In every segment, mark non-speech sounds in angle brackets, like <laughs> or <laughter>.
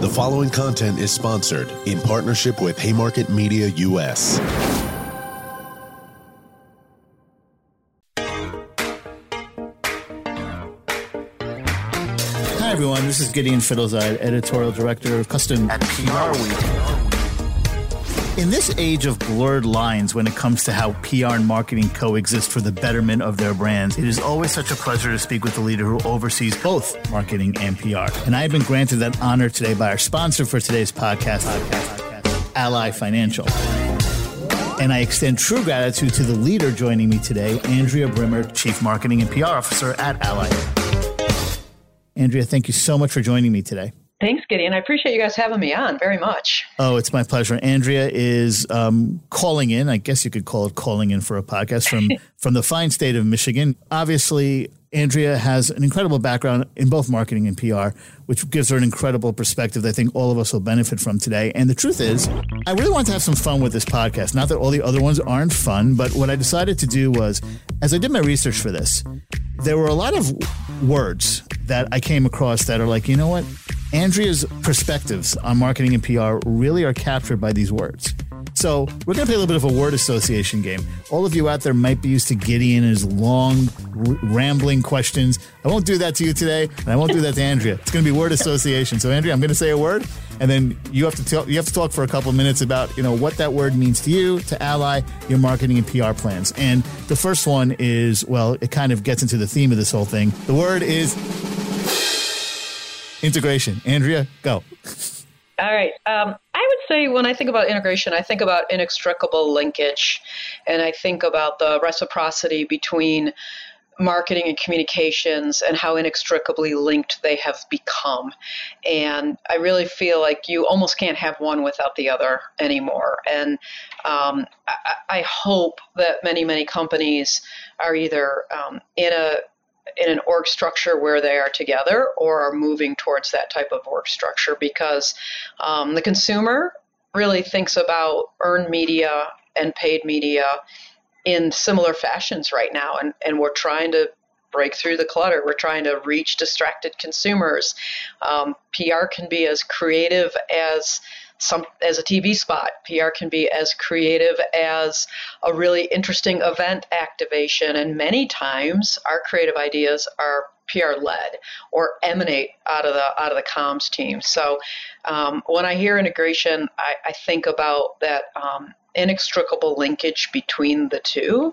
The following content is sponsored in partnership with Haymarket Media US. Hi, everyone. This is Gideon Fidelzeid, editorial director of Custom at PR Week. In this age of blurred lines when it comes to how PR and marketing coexist for the betterment of their brands, it is always such a pleasure to speak with the leader who oversees both marketing and PR. And I have been granted that honor today by our sponsor for today's podcast, Ally Financial. And I extend true gratitude to the leader joining me today, Andrea Brimmer, Chief Marketing and PR Officer at Ally. Andrea, thank you so much for joining me today. Thanks, Gideon. I appreciate you guys having me on very much. Oh, it's my pleasure. Andrea is um, calling in. I guess you could call it calling in for a podcast from <laughs> from the fine state of Michigan. Obviously, Andrea has an incredible background in both marketing and PR, which gives her an incredible perspective that I think all of us will benefit from today. And the truth is, I really want to have some fun with this podcast. Not that all the other ones aren't fun, but what I decided to do was, as I did my research for this, there were a lot of words that I came across that are like, you know what? Andrea's perspectives on marketing and PR really are captured by these words. So we're going to play a little bit of a word association game. All of you out there might be used to Gideon and his long, r- rambling questions. I won't do that to you today, and I won't do that to Andrea. It's going to be word association. So Andrea, I'm going to say a word, and then you have to. You have to talk for a couple of minutes about you know what that word means to you, to ally your marketing and PR plans. And the first one is well, it kind of gets into the theme of this whole thing. The word is integration. Andrea, go. All right. Um, I would say when I think about integration, I think about inextricable linkage, and I think about the reciprocity between marketing and communications and how inextricably linked they have become. And I really feel like you almost can't have one without the other anymore. And um, I, I, hope that many, many companies are either um, in a in an org structure where they are together or are moving towards that type of org structure because um, the consumer really thinks about earned media and paid media in similar fashions right now. And, and we're trying to break through the clutter. We're trying to reach distracted consumers. Um, pr can be as creative as some as a TV spot. PR can be as creative as a really interesting event activation, and many times our creative ideas are PR led or emanate out of the out of the comms team. So um, when I hear integration, I, I think about that um, inextricable linkage between the two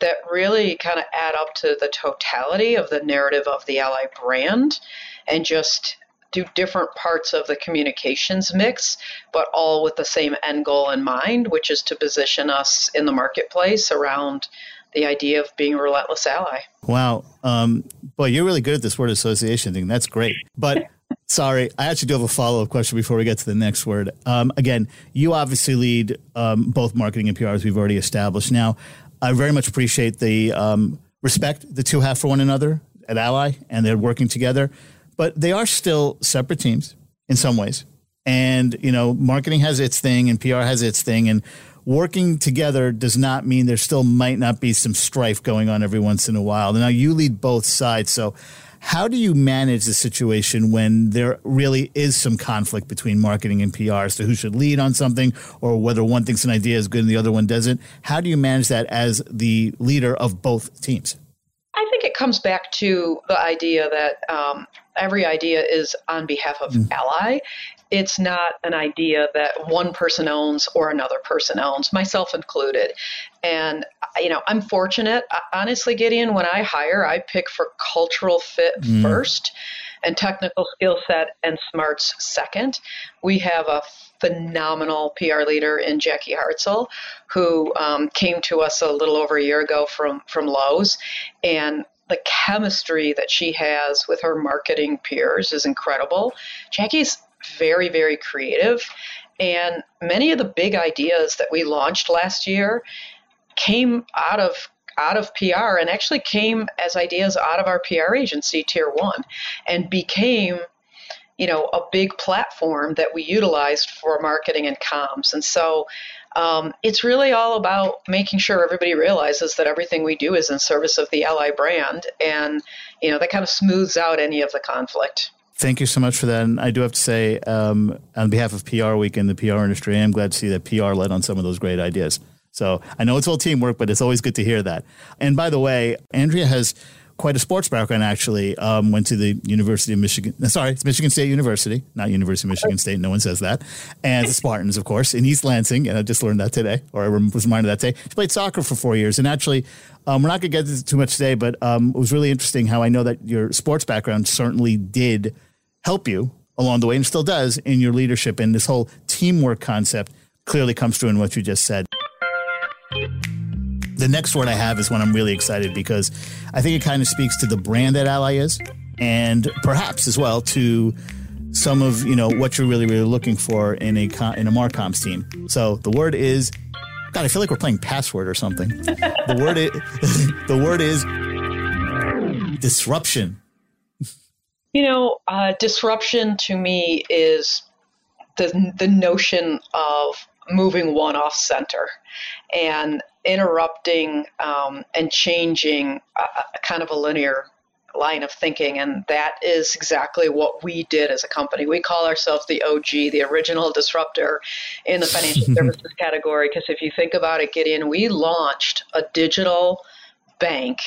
that really kind of add up to the totality of the narrative of the Ally brand and just do different parts of the communications mix, but all with the same end goal in mind, which is to position us in the marketplace around the idea of being a relentless ally. Wow. Um, boy, you're really good at this word association thing. That's great. But <laughs> sorry, I actually do have a follow up question before we get to the next word. Um, again, you obviously lead um, both marketing and PR as we've already established. Now, I very much appreciate the um, respect the two have for one another at Ally and they're working together but they are still separate teams in some ways. And, you know, marketing has its thing and PR has its thing. And working together does not mean there still might not be some strife going on every once in a while. Now, you lead both sides. So, how do you manage the situation when there really is some conflict between marketing and PR as to who should lead on something or whether one thinks an idea is good and the other one doesn't? How do you manage that as the leader of both teams? I think it comes back to the idea that um, every idea is on behalf of mm. ally. It's not an idea that one person owns or another person owns, myself included. And, you know, I'm fortunate. Honestly, Gideon, when I hire, I pick for cultural fit mm. first and technical skill set and smarts second. We have a phenomenal PR leader in Jackie Hartzell, who um, came to us a little over a year ago from from Lowe's, and the chemistry that she has with her marketing peers is incredible. Jackie's very, very creative. And many of the big ideas that we launched last year came out of out of PR and actually came as ideas out of our PR agency tier 1 and became you know a big platform that we utilized for marketing and comms and so um, it's really all about making sure everybody realizes that everything we do is in service of the Ally brand, and you know that kind of smooths out any of the conflict. Thank you so much for that. And I do have to say, um, on behalf of PR Week and the PR industry, I am glad to see that PR led on some of those great ideas. So I know it's all teamwork, but it's always good to hear that. And by the way, Andrea has quite a sports background, actually. Um, went to the University of Michigan. Sorry, it's Michigan State University, not University of Michigan State. No one says that. And the Spartans, of course, in East Lansing. And I just learned that today, or I was reminded that today. She played soccer for four years. And actually, um, we're not going to get into too much today, but um, it was really interesting how I know that your sports background certainly did – help you along the way and still does in your leadership. And this whole teamwork concept clearly comes through in what you just said. The next word I have is one I'm really excited because I think it kind of speaks to the brand that Ally is and perhaps as well to some of you know what you're really really looking for in a in a Marcomms team. So the word is God, I feel like we're playing password or something. the word is <laughs> the word is disruption. You know, uh, disruption to me is the the notion of moving one off center and interrupting um, and changing a, a kind of a linear line of thinking. And that is exactly what we did as a company. We call ourselves the og the original disruptor in the financial <laughs> services category. Because if you think about it gideon we launched a digital bank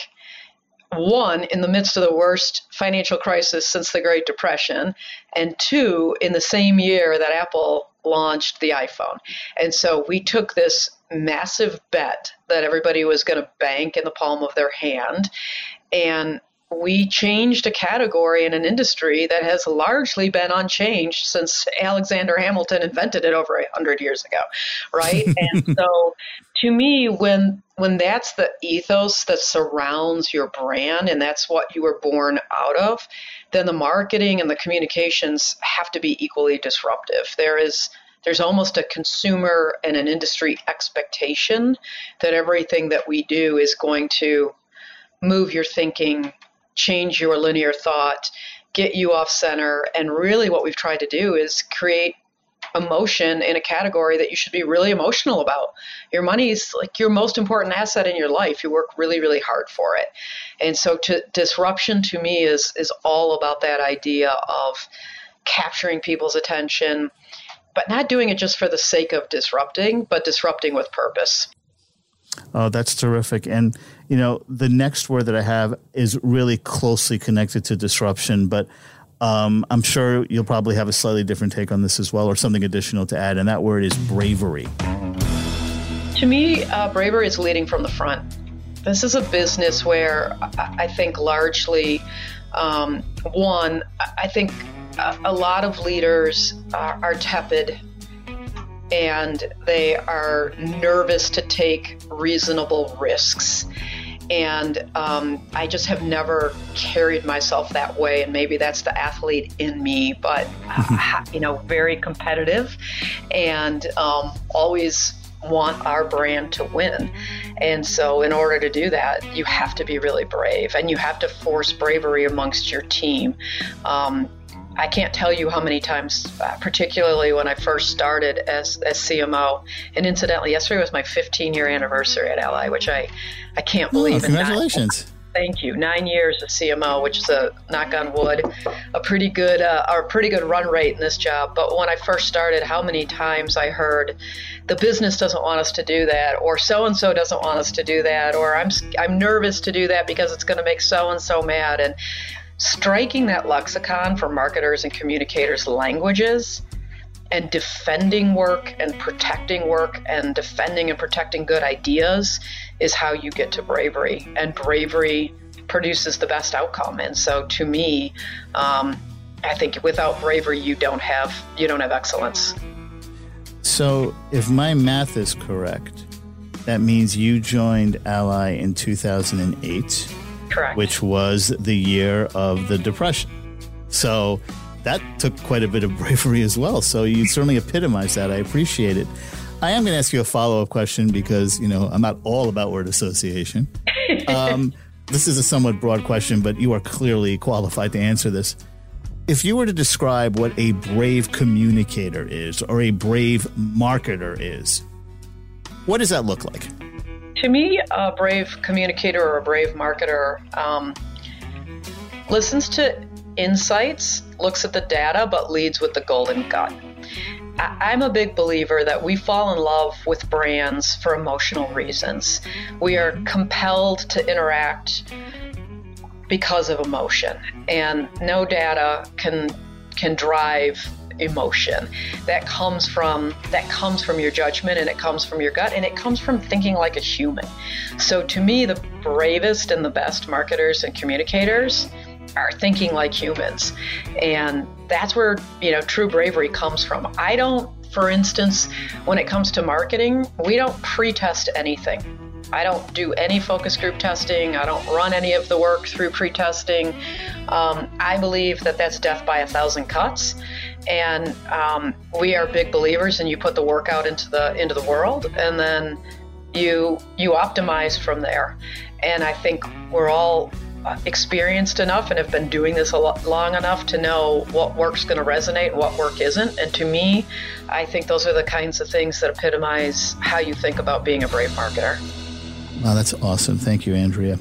one, in the midst of the worst financial crisis since the Great Depression, and two, in the same year that Apple launched the iPhone. And so we took this massive bet that everybody was going to bank in the palm of their hand. And we changed a category in an industry that has largely been unchanged since Alexander Hamilton invented it over a hundred years ago, right? <laughs> and so, to me, when when that's the ethos that surrounds your brand and that's what you were born out of, then the marketing and the communications have to be equally disruptive. There is there's almost a consumer and an industry expectation that everything that we do is going to move your thinking change your linear thought, get you off center. And really, what we've tried to do is create emotion in a category that you should be really emotional about. Your money is like your most important asset in your life. You work really, really hard for it. And so to, disruption to me is is all about that idea of capturing people's attention, but not doing it just for the sake of disrupting, but disrupting with purpose. Oh, that's terrific. And, you know, the next word that I have is really closely connected to disruption, but um, I'm sure you'll probably have a slightly different take on this as well or something additional to add. And that word is bravery. To me, uh, bravery is leading from the front. This is a business where I think largely, um, one, I think a lot of leaders are, are tepid and they are nervous to take reasonable risks. And um, I just have never carried myself that way. And maybe that's the athlete in me, but, <laughs> uh, you know, very competitive and um, always want our brand to win. And so, in order to do that, you have to be really brave and you have to force bravery amongst your team. Um, I can't tell you how many times, uh, particularly when I first started as, as CMO. And incidentally, yesterday was my 15 year anniversary at Ally, which I, I can't oh, believe. Oh, congratulations. Thank you. Nine years of CMO, which is a knock on wood, a pretty good, uh, a pretty good run rate in this job. But when I first started, how many times I heard, the business doesn't want us to do that, or so and so doesn't want us to do that, or I'm I'm nervous to do that because it's going to make so and so mad. And striking that lexicon for marketers and communicators' languages and defending work and protecting work and defending and protecting good ideas is how you get to bravery. And bravery produces the best outcome. And so to me, um, I think without bravery, you don't have you don't have excellence. So if my math is correct, that means you joined Ally in 2008 Correct. Which was the year of the Depression. So that took quite a bit of bravery as well. So you certainly epitomized that. I appreciate it. I am going to ask you a follow up question because, you know, I'm not all about word association. <laughs> Um, this is a somewhat broad question, but you are clearly qualified to answer this. If you were to describe what a brave communicator is or a brave marketer is, what does that look like? To me, a brave communicator or a brave marketer um, listens to insights, looks at the data but leads with the golden gut. I'm a big believer that we fall in love with brands for emotional reasons. We are compelled to interact because of emotion, and no data can can drive emotion that comes from that comes from your judgment and it comes from your gut and it comes from thinking like a human so to me the bravest and the best marketers and communicators are thinking like humans. And that's where, you know, true bravery comes from. I don't, for instance, when it comes to marketing, we don't pre test anything. I don't do any focus group testing. I don't run any of the work through pre-testing. Um, I believe that that's death by a thousand cuts, and um, we are big believers. And you put the work out into the into the world, and then you you optimize from there. And I think we're all experienced enough and have been doing this a lot long enough to know what work's going to resonate what work isn't. And to me, I think those are the kinds of things that epitomize how you think about being a brave marketer. Wow, that's awesome. Thank you, Andrea.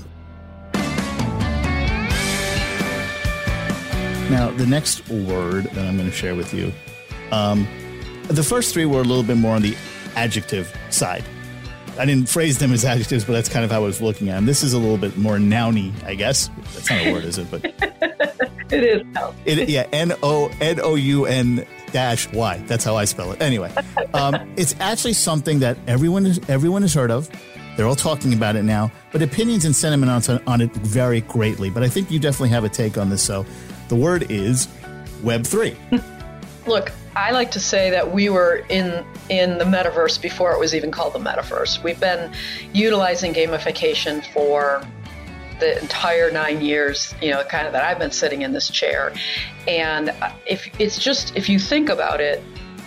Now, the next word that I'm going to share with you, um, the first three were a little bit more on the adjective side. I didn't phrase them as adjectives, but that's kind of how I was looking at them. This is a little bit more nouny, I guess. That's not a word, is it? But <laughs> it is. It, yeah, N O N O U N dash Y. That's how I spell it. Anyway, um, it's actually something that everyone is, everyone has heard of. They're all talking about it now, but opinions and sentiment on, on it vary greatly. But I think you definitely have a take on this. So the word is Web three. <laughs> Look, I like to say that we were in in the metaverse before it was even called the metaverse. We've been utilizing gamification for the entire nine years, you know, kind of that I've been sitting in this chair. And if it's just if you think about it,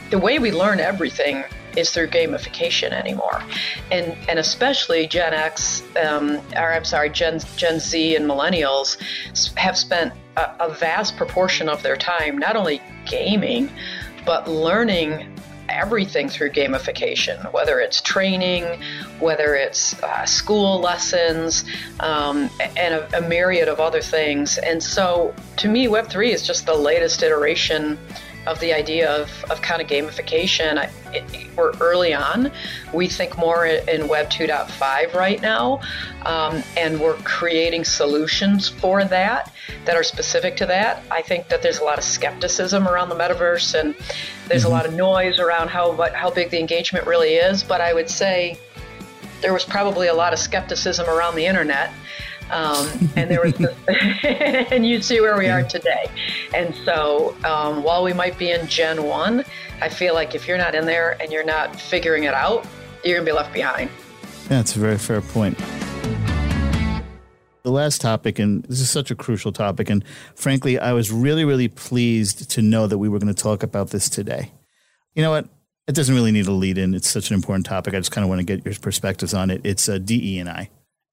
the way we learn everything is through gamification anymore, and and especially Gen X, um, or I'm sorry, Gen Gen Z and millennials have spent a, a vast proportion of their time not only gaming, but learning everything through gamification, whether it's training, whether it's uh, school lessons, um, and a, a, myriad of other things. And so to me, Web3 is just the latest iteration of the idea of, of kind of gamification. I, it, we're early on. We think more in Web 2.5 right now, um, and we're creating solutions for that that are specific to that. I think that there's a lot of skepticism around the metaverse, and there's mm-hmm. a lot of noise around how how big the engagement really is. But I would say there was probably a lot of skepticism around the internet um, and there was, <laughs> this, <laughs> and you see where we are today. And so, um, while we might be in Gen One, I feel like if you're not in there and you're not figuring it out, you're gonna be left behind. That's a very fair point. The last topic, and this is such a crucial topic, and frankly, I was really, really pleased to know that we were going to talk about this today. You know what? It doesn't really need a lead in. It's such an important topic. I just kind of want to get your perspectives on it. It's uh, DE and I.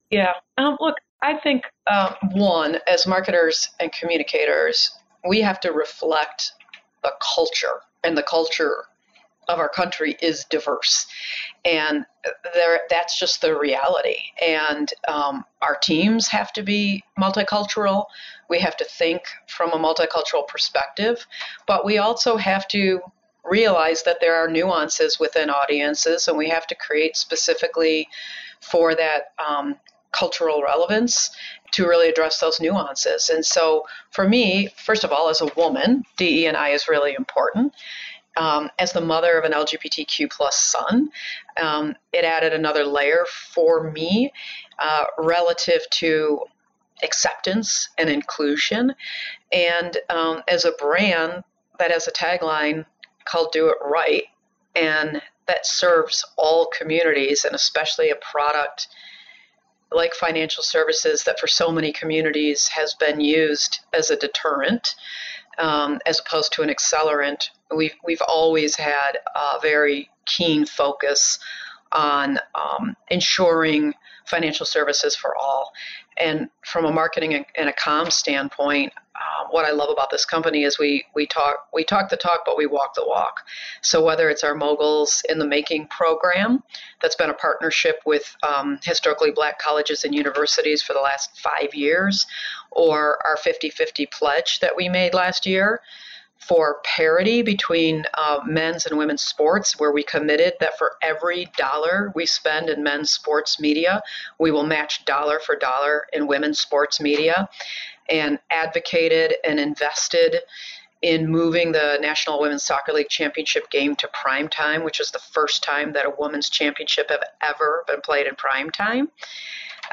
Yeah. Um, look, I think, uh, one, as marketers and communicators, we have to reflect the culture, and the culture of our country is diverse. And there, that's just the reality. And um, our teams have to be multicultural. We have to think from a multicultural perspective, but we also have to realize that there are nuances within audiences, and we have to create specifically for that um, cultural relevance to really address those nuances. And so, for me, first of all, as a woman, DE and I is really important. Um, as the mother of an LGBTQ plus son, um, it added another layer for me uh, relative to acceptance and inclusion. And um, as a brand that has a tagline called "Do It Right," and that serves all communities, and especially a product like financial services that for so many communities has been used as a deterrent um, as opposed to an accelerant. We've, we've always had a very keen focus on um, ensuring financial services for all. And from a marketing and a comms standpoint, uh, what I love about this company is we we talk we talk the talk, but we walk the walk. So whether it's our moguls in the making program, that's been a partnership with um, historically black colleges and universities for the last five years, or our 50-50 pledge that we made last year for parity between uh, men's and women's sports, where we committed that for every dollar we spend in men's sports media, we will match dollar for dollar in women's sports media, and advocated and invested in moving the National Women's Soccer League Championship game to prime time, which is the first time that a women's championship have ever been played in prime time.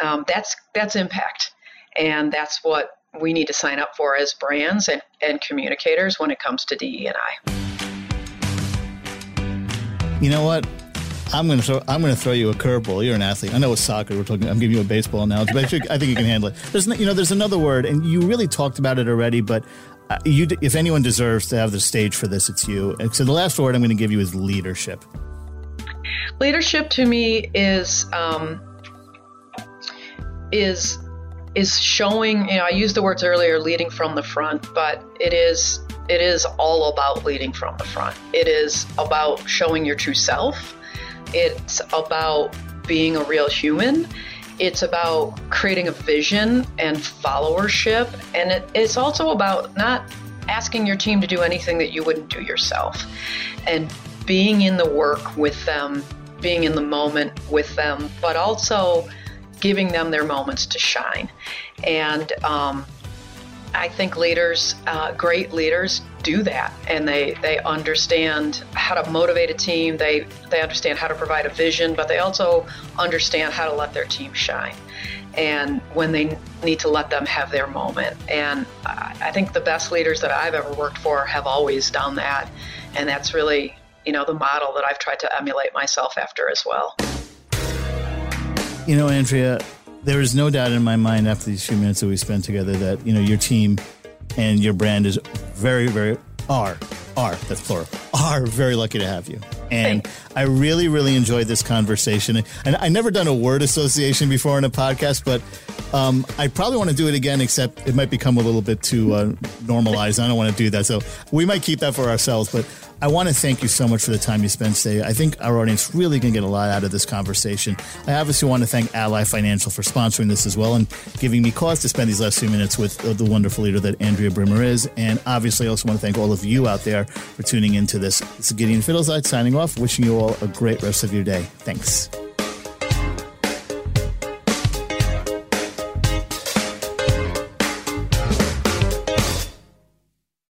Um, that's that's impact, and that's what we need to sign up for as brands and, and communicators when it comes to DE&I. You know what? I'm going to throw. I'm going to throw you a curveball. You're an athlete. I know it's soccer. We're talking. I'm giving you a baseball analogy, but I, should, I think you can handle it. There's, you know, there's another word, and you really talked about it already. But uh, you, if anyone deserves to have the stage for this, it's you. And so the last word I'm going to give you is leadership. Leadership to me is um, is is showing, you know, I used the words earlier, leading from the front, but it is it is all about leading from the front. It is about showing your true self. It's about being a real human. It's about creating a vision and followership. And it, it's also about not asking your team to do anything that you wouldn't do yourself and being in the work with them, being in the moment with them, but also giving them their moments to shine. And um, I think leaders, uh, great leaders, do that, and they they understand how to motivate a team. They they understand how to provide a vision, but they also understand how to let their team shine. And when they need to let them have their moment. And I think the best leaders that I've ever worked for have always done that. And that's really, you know, the model that I've tried to emulate myself after as well. You know, Andrea, there is no doubt in my mind after these few minutes that we spent together that you know your team and your brand is very, very are are that's plural are very lucky to have you. And I really, really enjoyed this conversation. And I never done a word association before in a podcast, but um, I probably want to do it again, except it might become a little bit too uh, normalized. I don't want to do that. So we might keep that for ourselves. But I want to thank you so much for the time you spent today. I think our audience really can get a lot out of this conversation. I obviously want to thank Ally Financial for sponsoring this as well and giving me cause to spend these last few minutes with the wonderful leader that Andrea Brimmer is. And obviously, I also want to thank all of you out there for tuning into this. This is Gideon Fidelzeid signing off, wishing you all a great rest of your day. Thanks.